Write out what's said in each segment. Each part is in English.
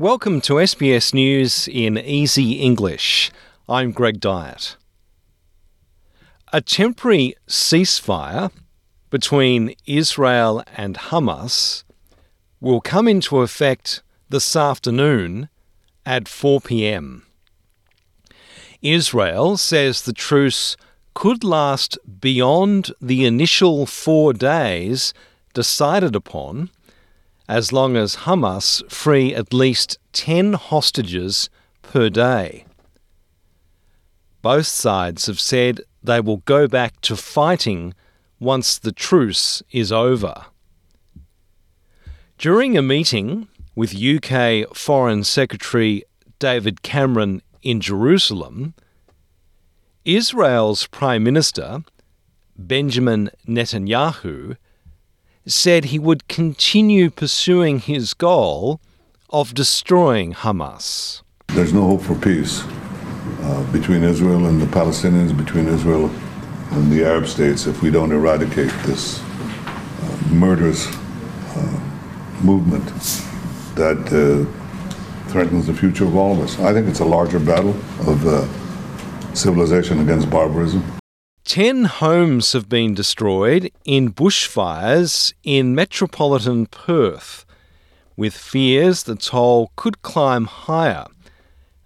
Welcome to SBS News in Easy English. I'm Greg Dyett. A temporary ceasefire between Israel and Hamas will come into effect this afternoon at 4 pm. Israel says the truce could last beyond the initial four days decided upon as long as Hamas free at least 10 hostages per day. Both sides have said they will go back to fighting once the truce is over. During a meeting with UK Foreign Secretary David Cameron in Jerusalem, Israel's Prime Minister, Benjamin Netanyahu, said he would continue pursuing his goal of destroying Hamas. There's no hope for peace uh, between Israel and the Palestinians, between Israel and the Arab states, if we don't eradicate this uh, murderous uh, movement that uh, threatens the future of all of us. I think it's a larger battle of uh, civilization against barbarism. Ten homes have been destroyed in bushfires in metropolitan Perth, with fears the toll could climb higher,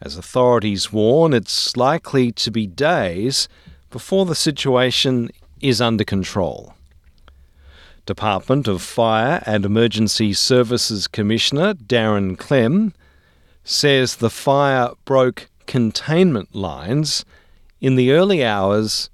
as authorities warn it's likely to be days before the situation is under control. Department of Fire and Emergency Services Commissioner Darren Klemm says the fire broke containment lines in the early hours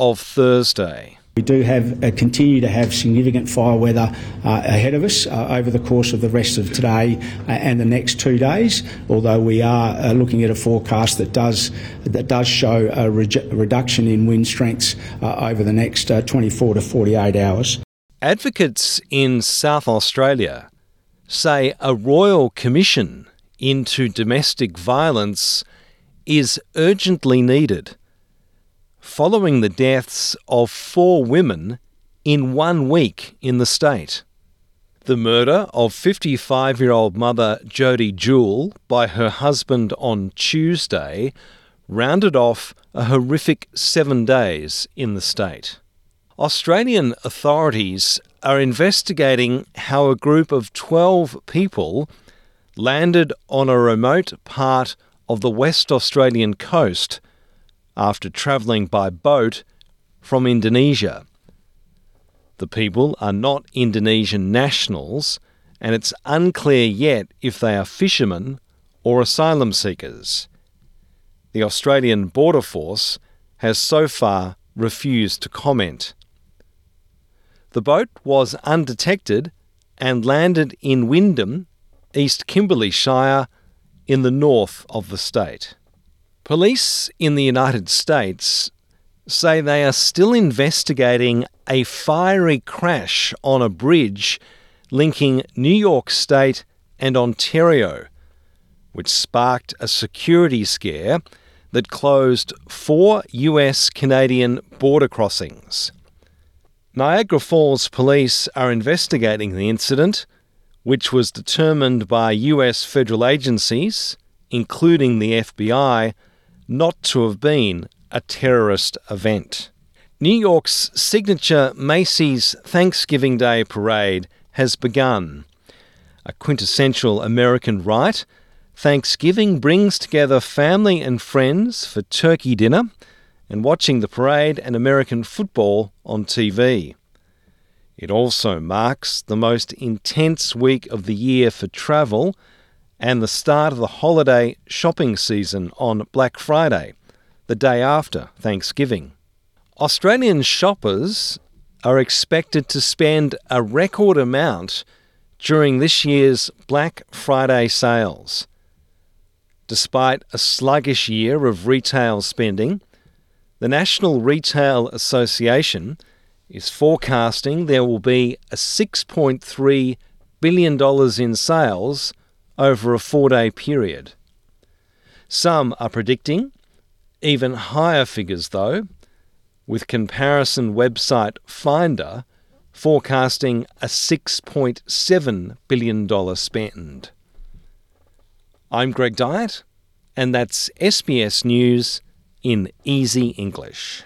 of Thursday. We do have uh, continue to have significant fire weather uh, ahead of us uh, over the course of the rest of today uh, and the next two days. Although we are uh, looking at a forecast that does that does show a re- reduction in wind strengths uh, over the next 24 to 48 hours. Advocates in South Australia say a royal commission into domestic violence is urgently needed following the deaths of four women in one week in the state. The murder of 55 year old mother Jodie Jewell by her husband on Tuesday rounded off a horrific seven days in the state. Australian authorities are investigating how a group of 12 people landed on a remote part of the West Australian coast after travelling by boat from Indonesia. The people are not Indonesian nationals, and it's unclear yet if they are fishermen or asylum seekers. The Australian Border Force has so far refused to comment. The boat was undetected and landed in Wyndham, East Kimberley Shire, in the north of the state. Police in the United States say they are still investigating a fiery crash on a bridge linking New York State and Ontario, which sparked a security scare that closed four US Canadian border crossings. Niagara Falls police are investigating the incident, which was determined by US federal agencies, including the FBI not to have been a terrorist event. New York's signature Macy's Thanksgiving Day parade has begun. A quintessential American rite, Thanksgiving brings together family and friends for turkey dinner and watching the parade and American football on TV. It also marks the most intense week of the year for travel and the start of the holiday shopping season on Black Friday, the day after Thanksgiving. Australian shoppers are expected to spend a record amount during this year's Black Friday sales. Despite a sluggish year of retail spending, the National Retail Association is forecasting there will be a $6.3 billion in sales over a four day period. Some are predicting even higher figures, though, with comparison website Finder forecasting a $6.7 billion spend. I'm Greg Dyett, and that's SBS News in easy English.